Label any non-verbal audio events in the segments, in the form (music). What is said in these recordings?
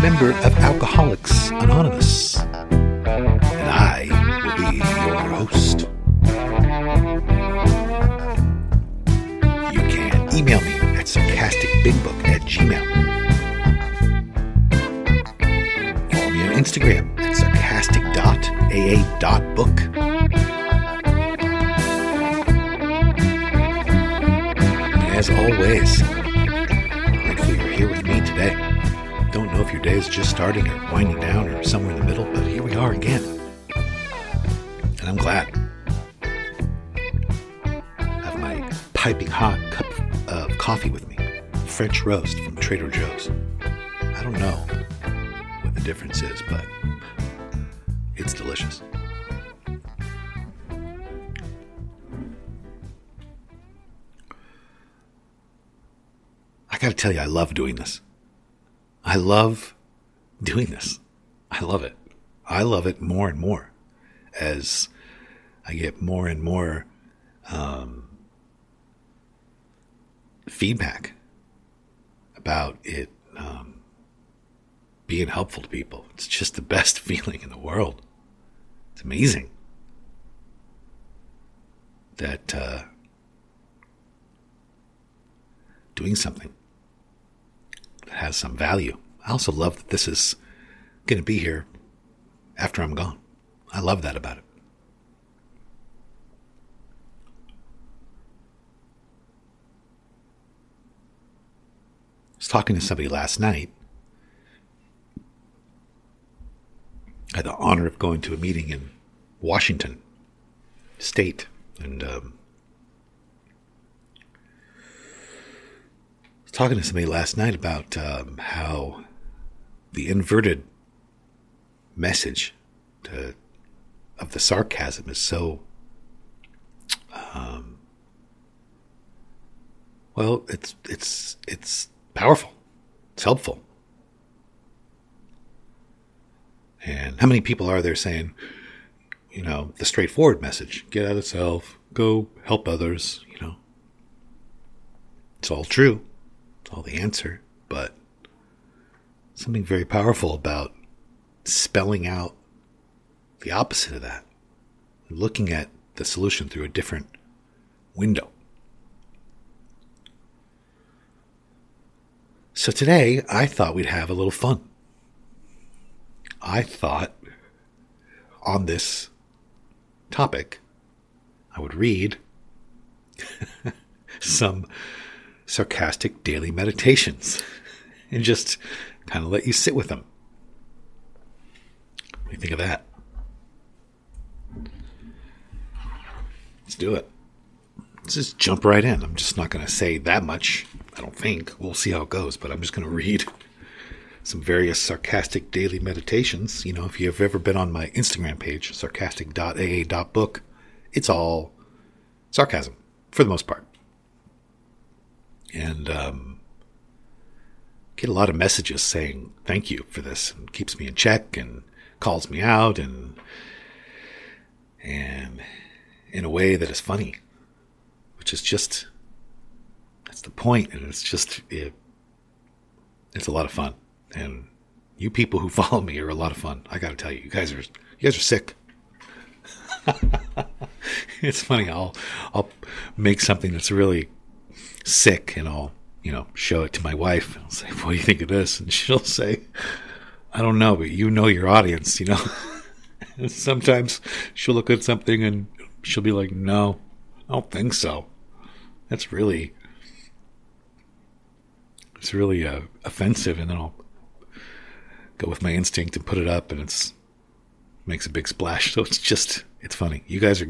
Member of Alcoholics Anonymous, and I will be your host. You can email me at sarcasticbigbook at gmail. Follow me on Instagram at sarcastic.aa.book. As always, your day is just starting or winding down or somewhere in the middle, but here we are again. And I'm glad. I have my piping hot cup of coffee with me. French roast from Trader Joe's. I don't know what the difference is, but it's delicious. I gotta tell you, I love doing this. I love doing this. I love it. I love it more and more as I get more and more um, feedback about it um, being helpful to people. It's just the best (laughs) feeling in the world. It's amazing that uh, doing something that has some value. I also love that this is going to be here after I'm gone. I love that about it. I was talking to somebody last night. I had the honor of going to a meeting in Washington State, and um, I was talking to somebody last night about um, how the inverted message to, of the sarcasm is so um, well it's it's it's powerful. It's helpful. And how many people are there saying you know the straightforward message get out of self go help others you know? It's all true all the answer but something very powerful about spelling out the opposite of that, looking at the solution through a different window. So today, I thought we'd have a little fun. I thought on this topic, I would read (laughs) some sarcastic daily meditations and just kind of let you sit with them. What do you think of that? Let's do it. Let's just jump right in. I'm just not going to say that much. I don't think. We'll see how it goes, but I'm just going to read some various sarcastic daily meditations. You know, if you've ever been on my Instagram page, sarcastic.aa.book, it's all sarcasm for the most part. And um, get a lot of messages saying thank you for this and keeps me in check and calls me out and and in a way that is funny, which is just that's the point, and it's just it, it's a lot of fun. And you people who (laughs) follow me are a lot of fun. I got to tell you, you guys are you guys are sick. (laughs) it's funny. I'll I'll make something that's really sick, and I'll you know show it to my wife. And I'll say, "What do you think of this?" And she'll (laughs) say, "I don't know, but you know your audience, you know." (laughs) sometimes she'll look at something and she'll be like, "No, I don't think so." That's really it's really uh, offensive, and then I'll go with my instinct and put it up, and it's makes a big splash. (laughs) So it's just it's funny. You guys are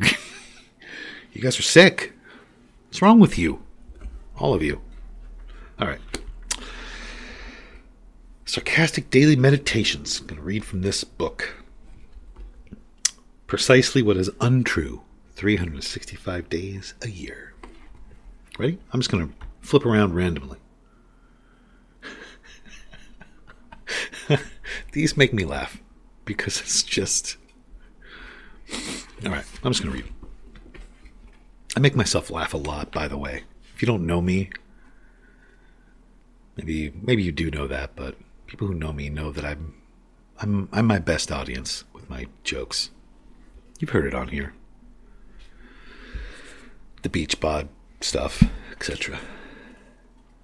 you guys are sick. What's wrong with you? All of you. All right. Sarcastic Daily Meditations. I'm going to read from this book. Precisely what is untrue 365 days a year. Ready? I'm just going to flip around randomly. (laughs) These make me laugh because it's just. All right, I'm just going to read. I make myself laugh a lot, by the way. If you don't know me, maybe maybe you do know that, but people who know me know that I'm I'm I'm my best audience with my jokes. You've heard it on here. The beach bod stuff, etc.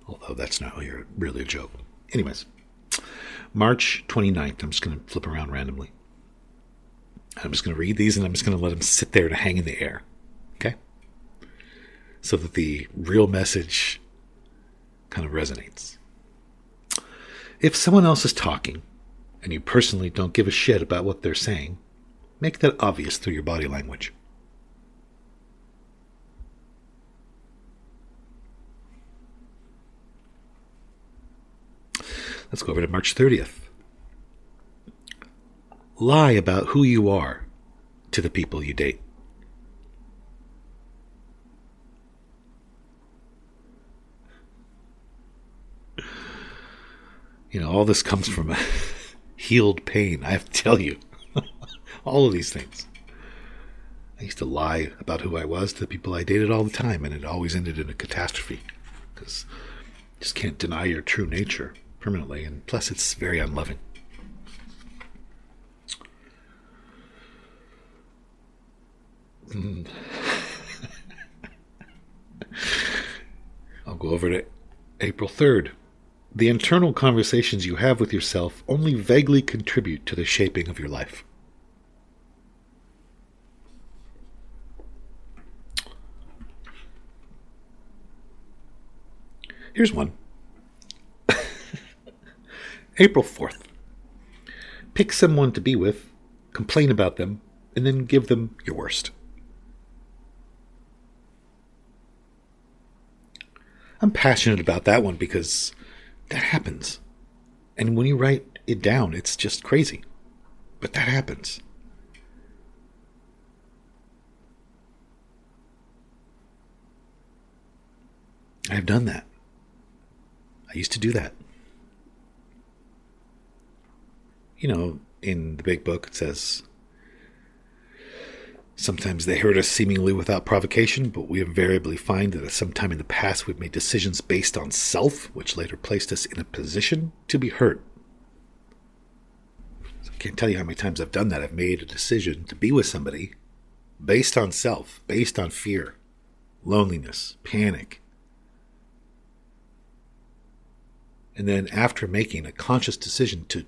Although that's not really, really a joke. Anyways, March 29th. I'm just going to flip around randomly. I'm just going to read these and I'm just going to let them sit there to hang in the air. So that the real message kind of resonates. If someone else is talking and you personally don't give a shit about what they're saying, make that obvious through your body language. Let's go over to March 30th. Lie about who you are to the people you date. You know, all this comes from healed pain, I have to tell you. (laughs) all of these things. I used to lie about who I was to the people I dated all the time, and it always ended in a catastrophe because you just can't deny your true nature permanently, and plus, it's very unloving. (laughs) I'll go over to April 3rd. The internal conversations you have with yourself only vaguely contribute to the shaping of your life. Here's one (laughs) April 4th. Pick someone to be with, complain about them, and then give them your worst. I'm passionate about that one because that happens. And when you write it down, it's just crazy. But that happens. I've done that. I used to do that. You know, in the big book, it says Sometimes they hurt us seemingly without provocation, but we invariably find that at some time in the past we've made decisions based on self, which later placed us in a position to be hurt. So I can't tell you how many times I've done that. I've made a decision to be with somebody based on self, based on fear, loneliness, panic. And then after making a conscious decision to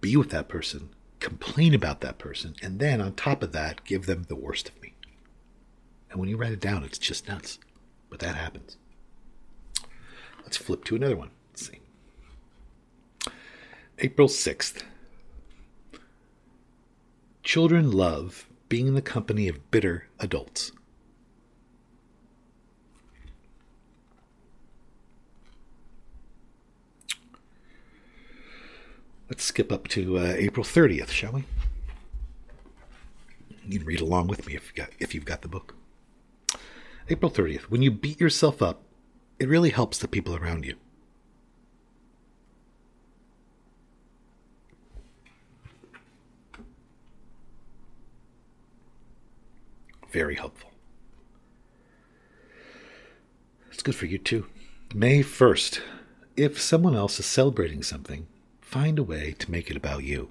be with that person, complain about that person, and then on top of that, give them the worst of me. And when you write it down, it's just nuts. But that happens. Let's flip to another one. Let's see. April 6th. Children love being in the company of bitter adults. Let's skip up to uh, April 30th, shall we? You can read along with me if, you got, if you've got the book. April 30th. When you beat yourself up, it really helps the people around you. Very helpful. It's good for you too. May 1st. If someone else is celebrating something, find a way to make it about you.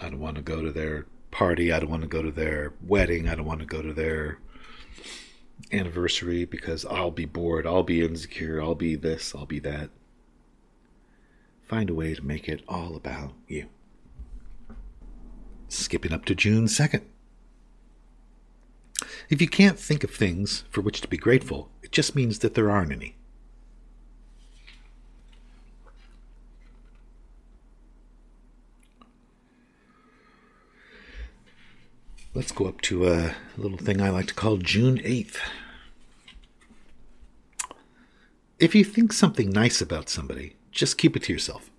I don't want to go to their party. I don't want to go to their wedding. I don't want to go to their anniversary because I'll be bored. I'll be insecure. I'll be this. I'll be that. Find a way to make it all about you. Skipping up to June 2nd. If you can't think of things for which to be grateful, it just means that there aren't any. Let's go up to a little thing I like to call June 8th. If you think something nice about somebody, just keep it to yourself.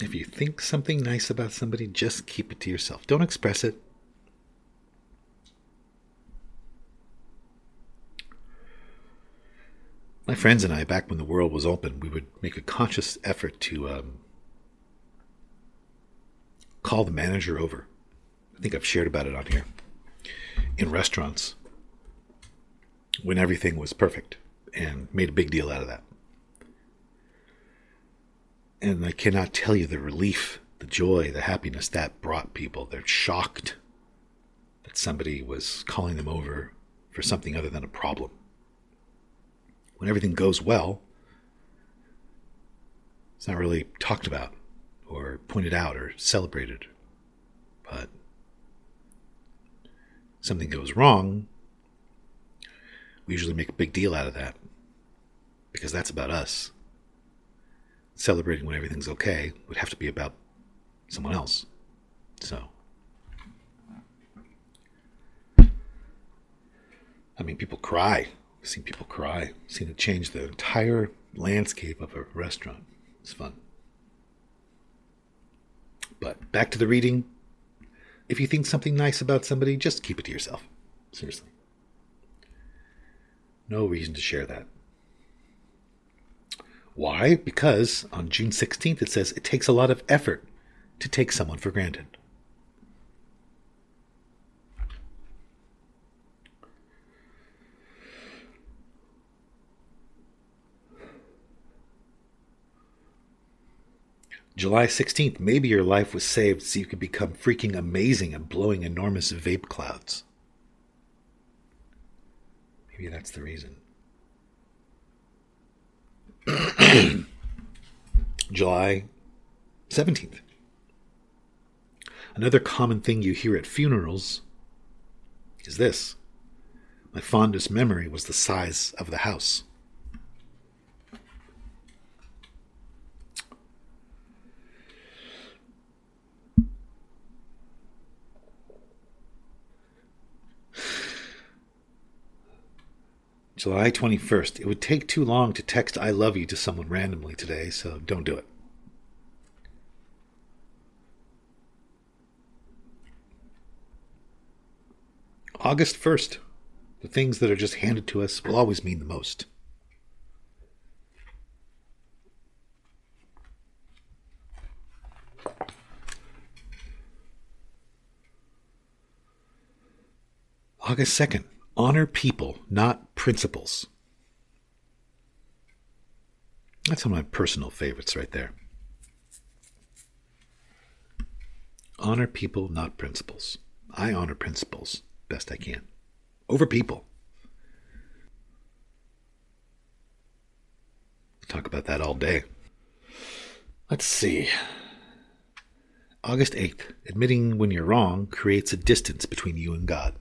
If you think something nice about somebody, just keep it to yourself. Don't express it. My friends and I, back when the world was open, we would make a conscious effort to um, call the manager over. I think I've shared about it on here. In restaurants, when everything was perfect, and made a big deal out of that. And I cannot tell you the relief, the joy, the happiness that brought people. They're shocked that somebody was calling them over for something other than a problem when everything goes well, it's not really talked about or pointed out or celebrated. But something goes wrong, we usually make a big deal out of that because that's about us. Celebrating when everything's okay would have to be about someone else. So. I mean, people cry I've seen people cry. I've seen it change the entire landscape of a restaurant. It's fun. But back to the reading. If you think something nice about somebody, just keep it to yourself. Seriously. No reason to share that. Why? Because on June 16th it says it takes a lot of effort to take someone for granted. July 16th, maybe your life was saved so you could become freaking amazing and blowing enormous vape clouds. Maybe that's the reason. (coughs) July 17th. Another common thing you hear at funerals is this My fondest memory was the size of the house. July 21st. It would take too long to text I love you to someone randomly today, so don't do it. August 1st. The things that are just handed to us will always mean the most. August 2nd. Honor people, not principles. That's one of my personal favorites right there. Honor people, not principles. I honor principles best I can over people. talk about that all day. Let's see. August 8th. Admitting when you're wrong creates a distance between you and God.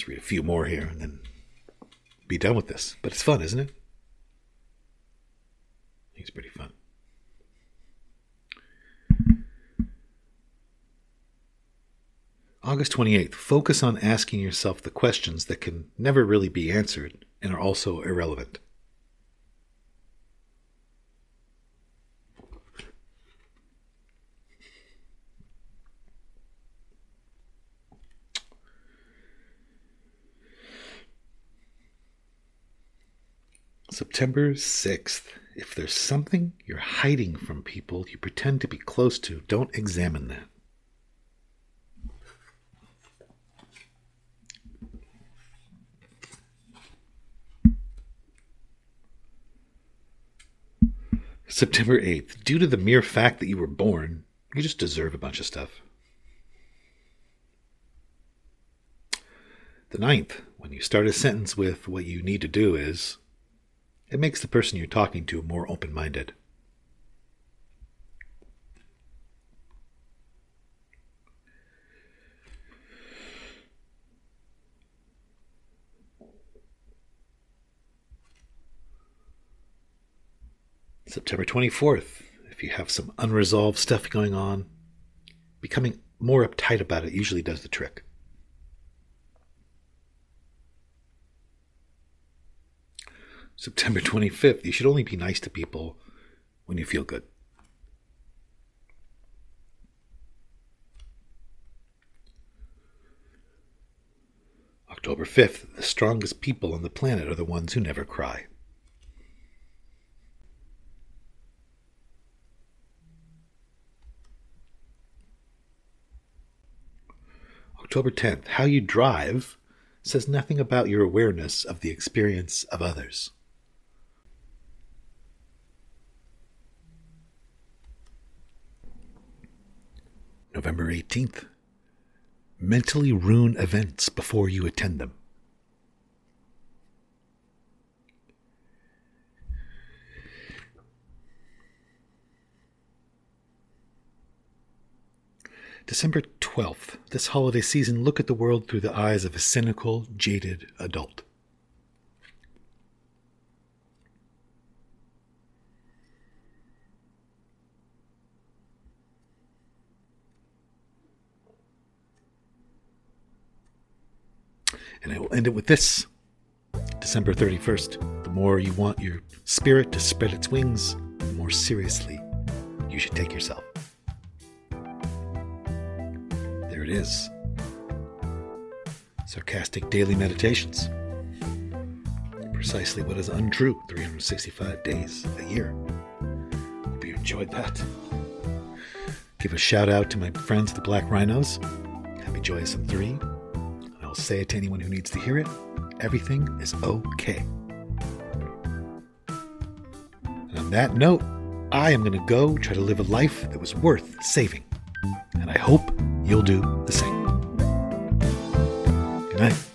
Let's read a few more here and then be done with this. But it's fun, isn't it? It's pretty fun. August 28th. Focus on asking yourself the questions that can never really be answered and are also irrelevant. September 6th. If there's something you're hiding from people you pretend to be close to, don't examine that. September 8th. Due to the mere fact that you were born, you just deserve a bunch of stuff. The ninth, when you start a sentence with what you need to do is, it makes the person you're talking to more open minded. September 24th, if you have some unresolved stuff going on, becoming more uptight about it usually does the trick. September 25th, you should only be nice to people when you feel good. October 5th, the strongest people on the planet are the ones who never cry. October 10th, how you drive says nothing about your awareness of the experience of others. November 18th, mentally ruin events before you attend them. December 12th, this holiday season, look at the world through the eyes of a cynical, jaded adult. And I will end it with this December 31st. The more you want your spirit to spread its wings, the more seriously you should take yourself. There it is. Sarcastic daily meditations. Precisely what is untrue 365 days a year. Hope you enjoyed that. Give a shout out to my friends, the Black Rhinos. Happy Joyousome 3. And I'll say it to anyone who needs to hear it. Everything is okay. And on that note, I am going to go try to live a life that was worth saving. And I hope you'll do the same. Good night.